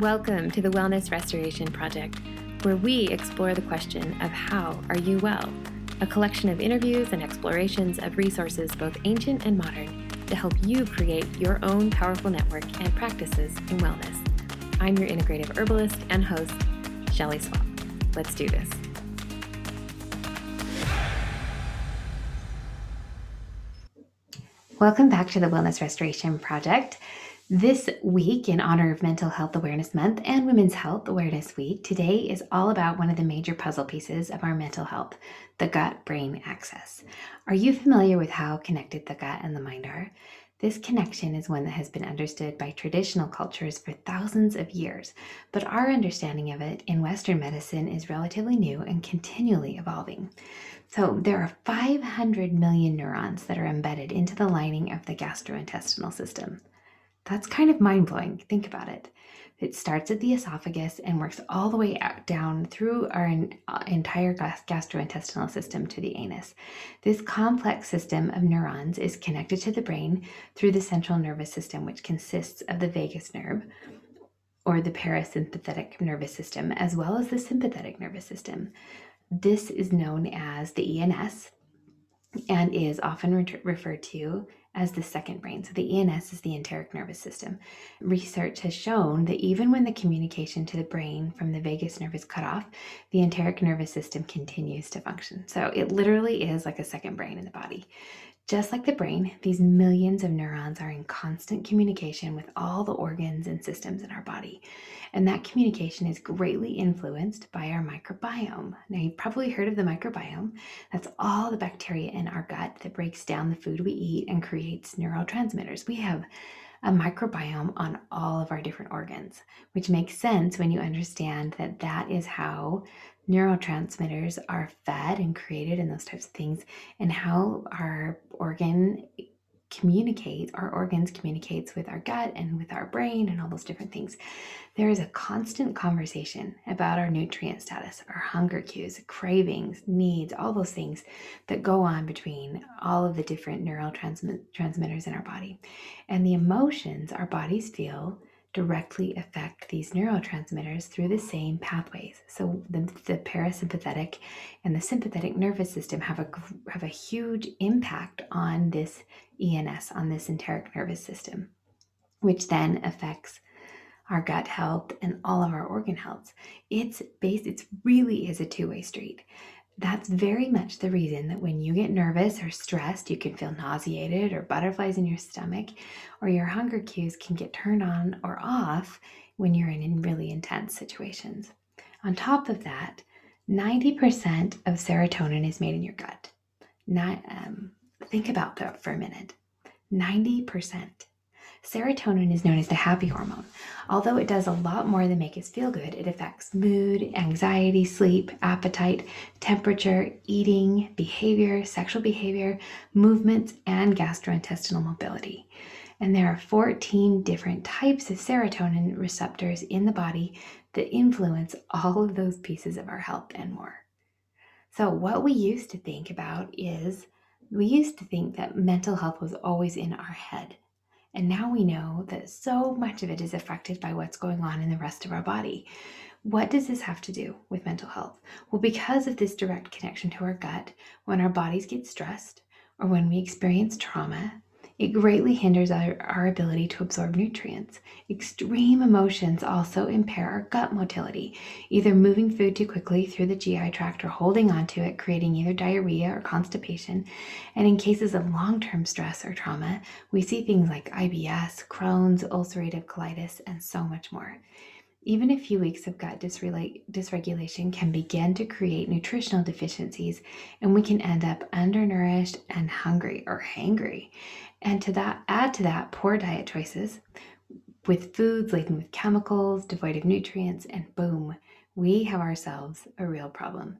Welcome to the Wellness Restoration Project, where we explore the question of how are you well? A collection of interviews and explorations of resources both ancient and modern to help you create your own powerful network and practices in wellness. I'm your integrative herbalist and host, Shelley Swapp. Let's do this. Welcome back to the Wellness Restoration Project. This week, in honor of Mental Health Awareness Month and Women's Health Awareness Week, today is all about one of the major puzzle pieces of our mental health the gut brain axis. Are you familiar with how connected the gut and the mind are? This connection is one that has been understood by traditional cultures for thousands of years, but our understanding of it in Western medicine is relatively new and continually evolving. So, there are 500 million neurons that are embedded into the lining of the gastrointestinal system. That's kind of mind blowing. Think about it. It starts at the esophagus and works all the way out down through our uh, entire gastrointestinal system to the anus. This complex system of neurons is connected to the brain through the central nervous system, which consists of the vagus nerve or the parasympathetic nervous system, as well as the sympathetic nervous system. This is known as the ENS and is often re- referred to as the second brain. So the ENS is the enteric nervous system. Research has shown that even when the communication to the brain from the vagus nerve is cut off, the enteric nervous system continues to function. So it literally is like a second brain in the body. Just like the brain, these millions of neurons are in constant communication with all the organs and systems in our body. And that communication is greatly influenced by our microbiome. Now, you've probably heard of the microbiome. That's all the bacteria in our gut that breaks down the food we eat and creates neurotransmitters. We have a microbiome on all of our different organs, which makes sense when you understand that that is how neurotransmitters are fed and created and those types of things and how our organ communicates our organs communicates with our gut and with our brain and all those different things. There is a constant conversation about our nutrient status our hunger cues cravings needs all those things that go on between all of the different neurotransmitters in our body. And the emotions our bodies feel directly affect these neurotransmitters through the same pathways. So the, the parasympathetic and the sympathetic nervous system have a have a huge impact on this ENS, on this enteric nervous system, which then affects our gut health and all of our organ health. It's based, it really is a two-way street. That's very much the reason that when you get nervous or stressed, you can feel nauseated or butterflies in your stomach, or your hunger cues can get turned on or off when you're in really intense situations. On top of that, 90% of serotonin is made in your gut. Not, um, think about that for a minute. 90%. Serotonin is known as the happy hormone. Although it does a lot more than make us feel good, it affects mood, anxiety, sleep, appetite, temperature, eating, behavior, sexual behavior, movements, and gastrointestinal mobility. And there are 14 different types of serotonin receptors in the body that influence all of those pieces of our health and more. So, what we used to think about is we used to think that mental health was always in our head. And now we know that so much of it is affected by what's going on in the rest of our body. What does this have to do with mental health? Well, because of this direct connection to our gut, when our bodies get stressed or when we experience trauma, it greatly hinders our, our ability to absorb nutrients. Extreme emotions also impair our gut motility, either moving food too quickly through the GI tract or holding onto it, creating either diarrhea or constipation. And in cases of long term stress or trauma, we see things like IBS, Crohn's, ulcerative colitis, and so much more. Even a few weeks of gut dysregulation can begin to create nutritional deficiencies, and we can end up undernourished and hungry or hangry. And to that, add to that poor diet choices with foods laden with chemicals, devoid of nutrients, and boom, we have ourselves a real problem.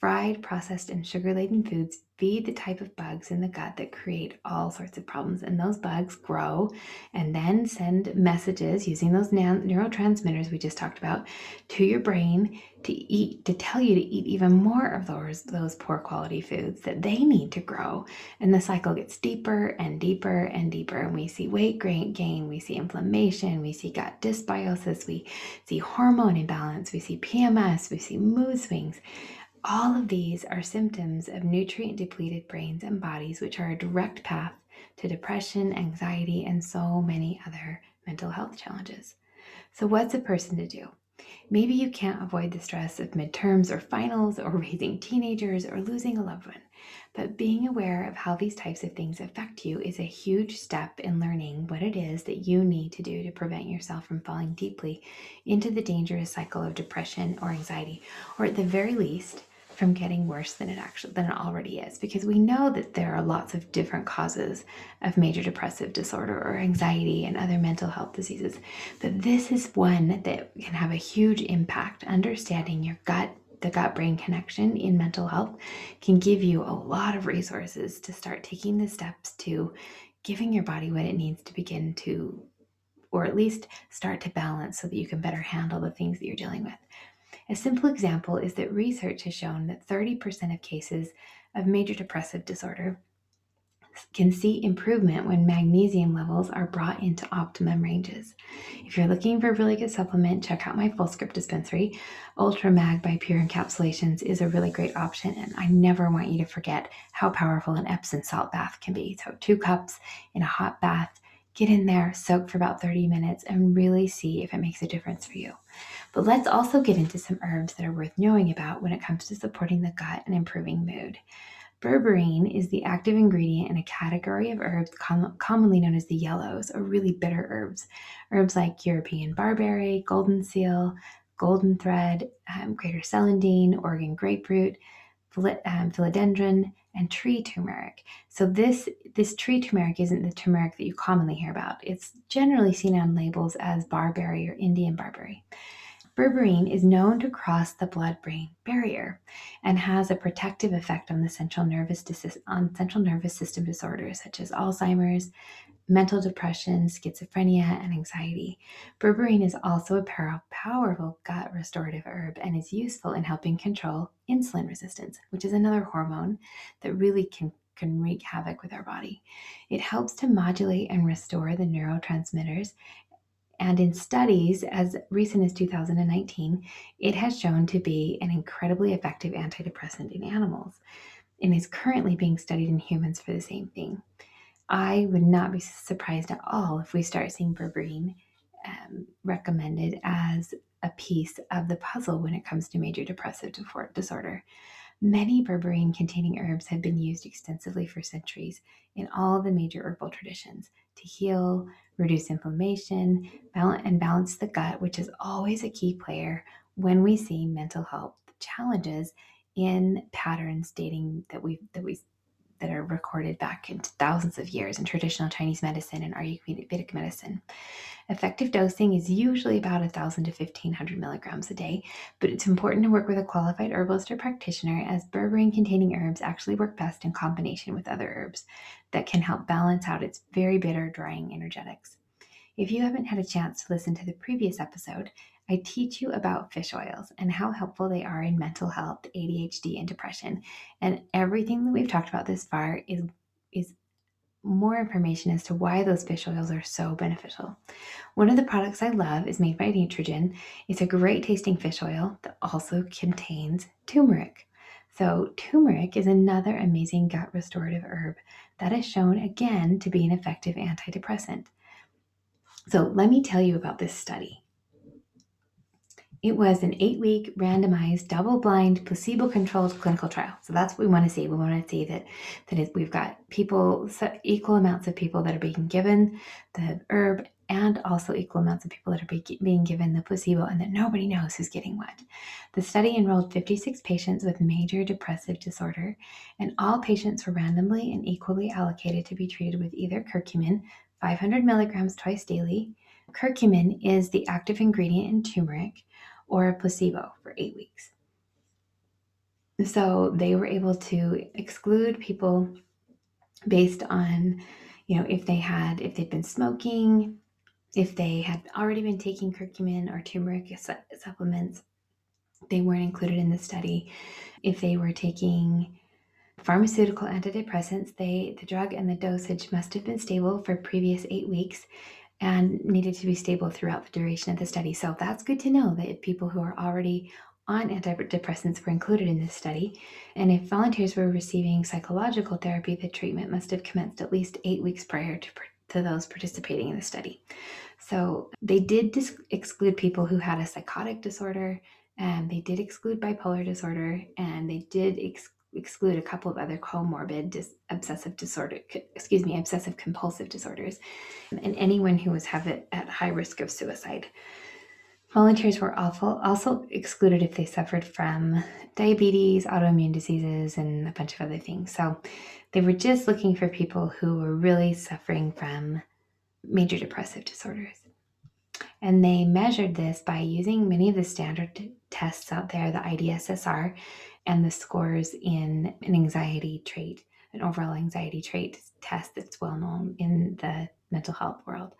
Fried, processed, and sugar laden foods feed the type of bugs in the gut that create all sorts of problems. And those bugs grow and then send messages using those neurotransmitters we just talked about to your brain to eat, to tell you to eat even more of those, those poor quality foods that they need to grow. And the cycle gets deeper and deeper and deeper. And we see weight gain, we see inflammation, we see gut dysbiosis, we see hormone imbalance, we see PMS, we see mood swings. All of these are symptoms of nutrient depleted brains and bodies, which are a direct path to depression, anxiety, and so many other mental health challenges. So, what's a person to do? Maybe you can't avoid the stress of midterms or finals or raising teenagers or losing a loved one, but being aware of how these types of things affect you is a huge step in learning what it is that you need to do to prevent yourself from falling deeply into the dangerous cycle of depression or anxiety, or at the very least, from getting worse than it actually than it already is because we know that there are lots of different causes of major depressive disorder or anxiety and other mental health diseases. But this is one that can have a huge impact. Understanding your gut the gut brain connection in mental health can give you a lot of resources to start taking the steps to giving your body what it needs to begin to or at least start to balance so that you can better handle the things that you're dealing with a simple example is that research has shown that 30% of cases of major depressive disorder can see improvement when magnesium levels are brought into optimum ranges. If you're looking for a really good supplement, check out my Fullscript dispensary. Ultra Mag by Pure Encapsulations is a really great option, and I never want you to forget how powerful an Epsom salt bath can be. So, two cups in a hot bath, get in there, soak for about 30 minutes, and really see if it makes a difference for you. But let's also get into some herbs that are worth knowing about when it comes to supporting the gut and improving mood. Berberine is the active ingredient in a category of herbs com- commonly known as the yellows or really bitter herbs. Herbs like European barberry, golden seal, golden thread, um, greater celandine, Oregon grape root, um, phellodendron, and tree turmeric. So this this tree turmeric isn't the turmeric that you commonly hear about. It's generally seen on labels as barberry or Indian barberry. Berberine is known to cross the blood-brain barrier and has a protective effect on the central nervous on central nervous system disorders such as Alzheimer's, mental depression, schizophrenia, and anxiety. Berberine is also a powerful gut restorative herb and is useful in helping control insulin resistance, which is another hormone that really can can wreak havoc with our body. It helps to modulate and restore the neurotransmitters and in studies as recent as 2019, it has shown to be an incredibly effective antidepressant in animals and is currently being studied in humans for the same thing. I would not be surprised at all if we start seeing berberine um, recommended as a piece of the puzzle when it comes to major depressive disorder. Many berberine containing herbs have been used extensively for centuries in all the major herbal traditions to heal, reduce inflammation, balance, and balance the gut, which is always a key player when we see mental health challenges in patterns dating that we that we that are recorded back into thousands of years in traditional Chinese medicine and Ayurvedic medicine. Effective dosing is usually about 1,000 to 1,500 milligrams a day, but it's important to work with a qualified herbalist or practitioner as berberine containing herbs actually work best in combination with other herbs that can help balance out its very bitter, drying energetics. If you haven't had a chance to listen to the previous episode, I teach you about fish oils and how helpful they are in mental health, ADHD, and depression. And everything that we've talked about this far is, is more information as to why those fish oils are so beneficial. One of the products I love is made by Nutrigen. It's a great tasting fish oil that also contains turmeric. So, turmeric is another amazing gut restorative herb that is shown again to be an effective antidepressant. So, let me tell you about this study. It was an eight week randomized, double blind, placebo controlled clinical trial. So that's what we want to see. We want to see that, that we've got people, equal amounts of people that are being given the herb and also equal amounts of people that are being given the placebo and that nobody knows who's getting what. The study enrolled 56 patients with major depressive disorder, and all patients were randomly and equally allocated to be treated with either curcumin, 500 milligrams twice daily. Curcumin is the active ingredient in turmeric or a placebo for eight weeks. So they were able to exclude people based on, you know, if they had, if they'd been smoking, if they had already been taking curcumin or turmeric supplements, they weren't included in the study. If they were taking pharmaceutical antidepressants, they the drug and the dosage must have been stable for previous eight weeks and needed to be stable throughout the duration of the study. So that's good to know that people who are already on antidepressants were included in this study. And if volunteers were receiving psychological therapy, the treatment must have commenced at least eight weeks prior to, to those participating in the study. So they did dis- exclude people who had a psychotic disorder, and they did exclude bipolar disorder, and they did ex- exclude a couple of other comorbid dis- obsessive disorder, excuse me, obsessive compulsive disorders, and anyone who was have it at high risk of suicide. Volunteers were also excluded if they suffered from diabetes, autoimmune diseases, and a bunch of other things. So they were just looking for people who were really suffering from major depressive disorders. And they measured this by using many of the standard tests out there, the IDSSR, and the scores in an anxiety trait, an overall anxiety trait test that's well known in the mental health world.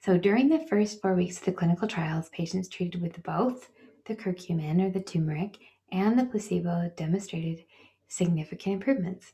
So during the first four weeks of the clinical trials, patients treated with both the curcumin or the turmeric and the placebo demonstrated significant improvements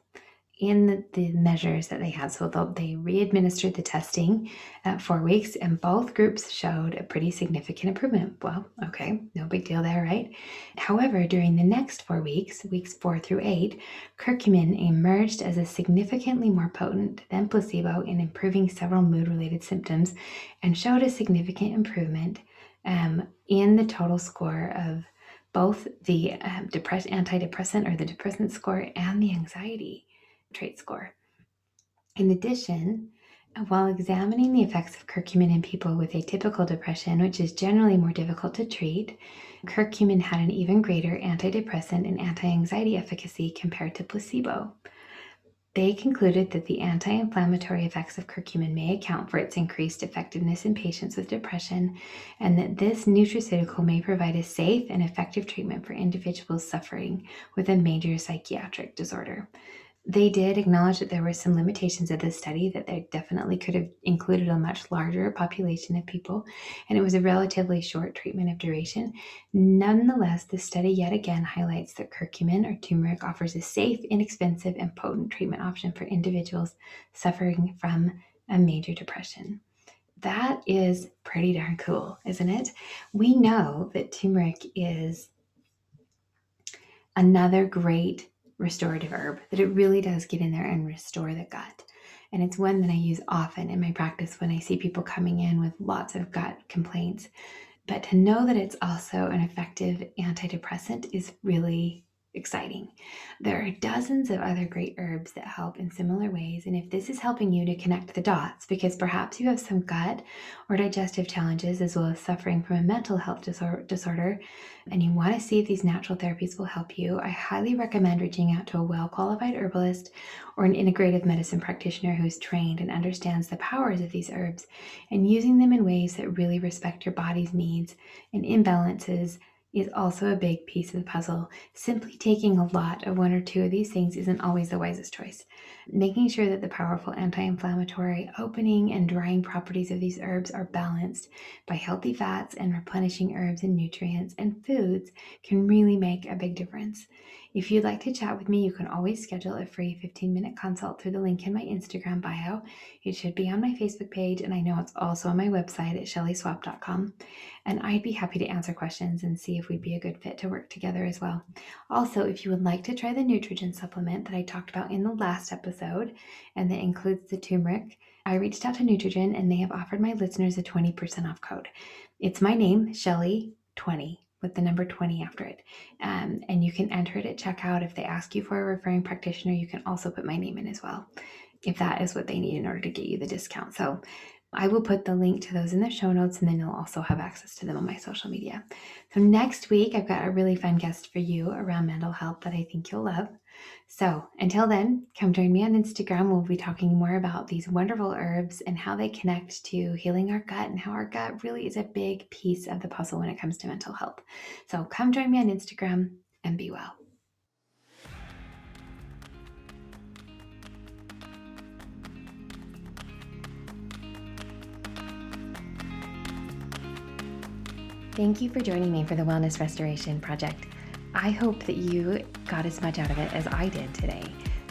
in the, measures that they had. So they re-administered the testing at four weeks, and both groups showed a pretty significant improvement. Well, okay, no big deal there, right? However, during the next four weeks, weeks four through eight, curcumin emerged as a significantly more potent than placebo in improving several mood-related symptoms, and showed a significant improvement um, in the total score of both the um, depress- antidepressant or the depressant score and the anxiety trait score. In addition, while examining the effects of curcumin in people with atypical depression, which is generally more difficult to treat, curcumin had an even greater antidepressant and anti anxiety efficacy compared to placebo. They concluded that the anti inflammatory effects of curcumin may account for its increased effectiveness in patients with depression, and that this nutraceutical may provide a safe and effective treatment for individuals suffering with a major psychiatric disorder they did acknowledge that there were some limitations of this study, that they definitely could have included a much larger population of people, and it was a relatively short treatment of duration. Nonetheless, the study yet again highlights that curcumin or turmeric offers a safe, inexpensive, and potent treatment option for individuals suffering from a major depression. That is pretty darn cool, isn't it? We know that turmeric is another great restorative herb, that it really does get in there and restore the gut. And it's one that I use often in my practice when I see people coming in with lots of gut complaints. But to know that it's also an effective antidepressant is really exciting. There are dozens of other great herbs that help in similar ways. And if this is helping you to connect the dots, because perhaps you have some gut or digestive challenges as well as suffering from a mental health disorder, and you want to see if these natural therapies will help you, I highly recommend reaching out to a well qualified herbalist or an integrative medicine practitioner who's trained and understands the powers of these herbs and using them in ways that really respect your body's needs and imbalances is also a big piece of the puzzle. Simply taking a lot of one or two of these things isn't always the wisest choice. Making sure that the powerful anti inflammatory, opening, and drying properties of these herbs are balanced by healthy fats and replenishing herbs and nutrients and foods can really make a big difference. If you'd like to chat with me, you can always schedule a free 15 minute consult through the link in my Instagram bio. It should be on my Facebook page, and I know it's also on my website at shelleyswapp.com. And I'd be happy to answer questions and see if we'd be a good fit to work together as well. Also, if you would like to try the Nutrigen supplement that I talked about in the last episode, and that includes the turmeric, I reached out to Nutrigen and they have offered my listeners a 20% off code. It's my name, Shelley20 with the number 20 after it. Um, and you can enter it at checkout. If they ask you for a referring practitioner, you can also put my name in as well, if that is what they need in order to get you the discount. So I will put the link to those in the show notes and then you'll also have access to them on my social media. So next week, I've got a really fun guest for you around mental health that I think you'll love. So until then, come join me on Instagram. We'll be talking more about these wonderful herbs and how they connect to healing our gut and how our gut really is a big piece of the puzzle when it comes to mental health. So come join me on Instagram and be well. Thank you for joining me for the Wellness Restoration Project. I hope that you got as much out of it as I did today.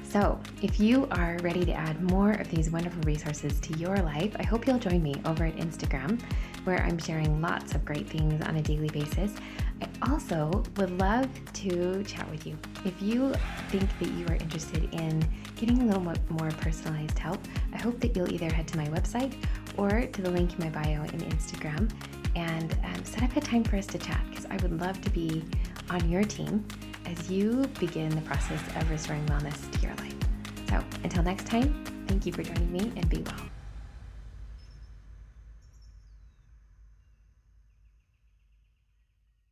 So, if you are ready to add more of these wonderful resources to your life, I hope you'll join me over at Instagram, where I'm sharing lots of great things on a daily basis. I also would love to chat with you. If you think that you are interested in getting a little more personalized help, I hope that you'll either head to my website or to the link in my bio in Instagram and um, set up a time for us to chat because I would love to be on your team as you begin the process of restoring wellness to your life. So until next time, thank you for joining me and be well.